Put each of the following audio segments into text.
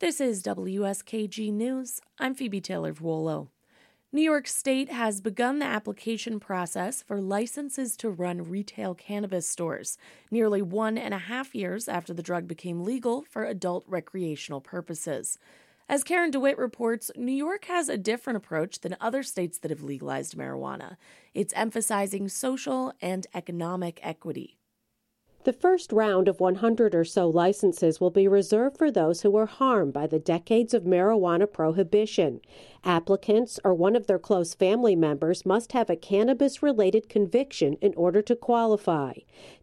This is WSKG News. I'm Phoebe Taylor Vuolo. New York State has begun the application process for licenses to run retail cannabis stores, nearly one and a half years after the drug became legal for adult recreational purposes. As Karen DeWitt reports, New York has a different approach than other states that have legalized marijuana. It's emphasizing social and economic equity. The first round of 100 or so licenses will be reserved for those who were harmed by the decades of marijuana prohibition. Applicants or one of their close family members must have a cannabis related conviction in order to qualify.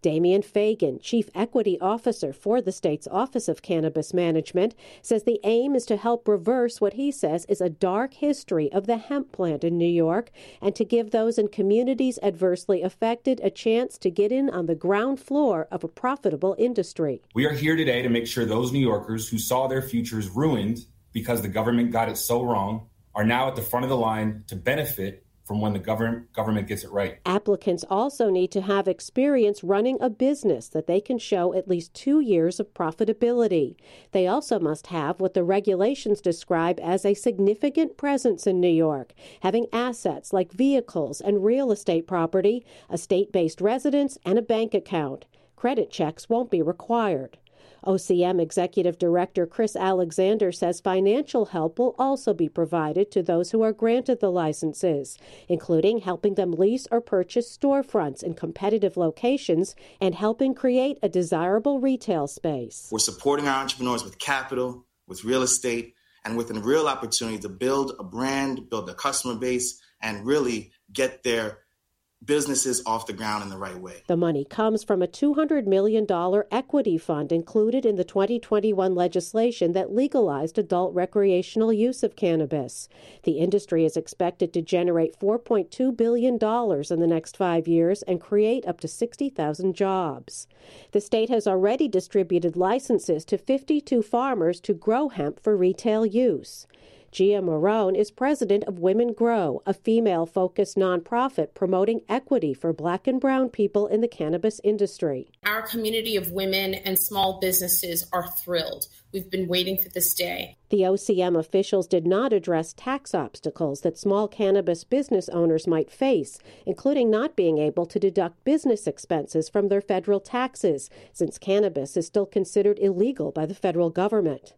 Damian Fagon, Chief Equity Officer for the state's Office of Cannabis Management, says the aim is to help reverse what he says is a dark history of the hemp plant in New York and to give those in communities adversely affected a chance to get in on the ground floor of a profitable industry. We are here today to make sure those New Yorkers who saw their futures ruined because the government got it so wrong are now at the front of the line to benefit from when the government government gets it right. Applicants also need to have experience running a business that they can show at least 2 years of profitability. They also must have what the regulations describe as a significant presence in New York, having assets like vehicles and real estate property, a state-based residence, and a bank account. Credit checks won't be required. OCM Executive Director Chris Alexander says financial help will also be provided to those who are granted the licenses, including helping them lease or purchase storefronts in competitive locations and helping create a desirable retail space. We're supporting our entrepreneurs with capital, with real estate, and with a real opportunity to build a brand, build a customer base, and really get their businesses off the ground in the right way. The money comes from a $200 million equity fund included in the 2021 legislation that legalized adult recreational use of cannabis. The industry is expected to generate $4.2 billion in the next five years and create up to 60,000 jobs. The state has already distributed licenses to 52 farmers to grow hemp for retail use. Gia Morón is president of Women Grow, a female focused nonprofit promoting equity for black and brown people in the cannabis industry. Our community of women and small businesses are thrilled. We've been waiting for this day. The OCM officials did not address tax obstacles that small cannabis business owners might face, including not being able to deduct business expenses from their federal taxes, since cannabis is still considered illegal by the federal government.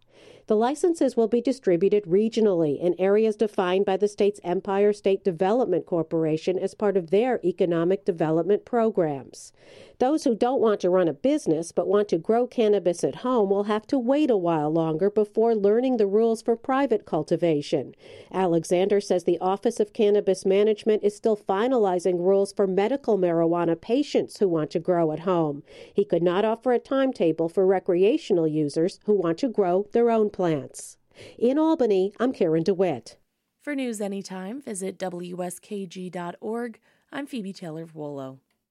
The licenses will be distributed regionally in areas defined by the state's Empire State Development Corporation as part of their economic development programs. Those who don't want to run a business but want to grow cannabis at home will have to wait a while longer before learning the rules for private cultivation. Alexander says the Office of Cannabis Management is still finalizing rules for medical marijuana patients who want to grow at home. He could not offer a timetable for recreational users who want to grow their own plants. In Albany, I'm Karen DeWitt. For news anytime, visit WSKG.org. I'm Phoebe Taylor Vuolo.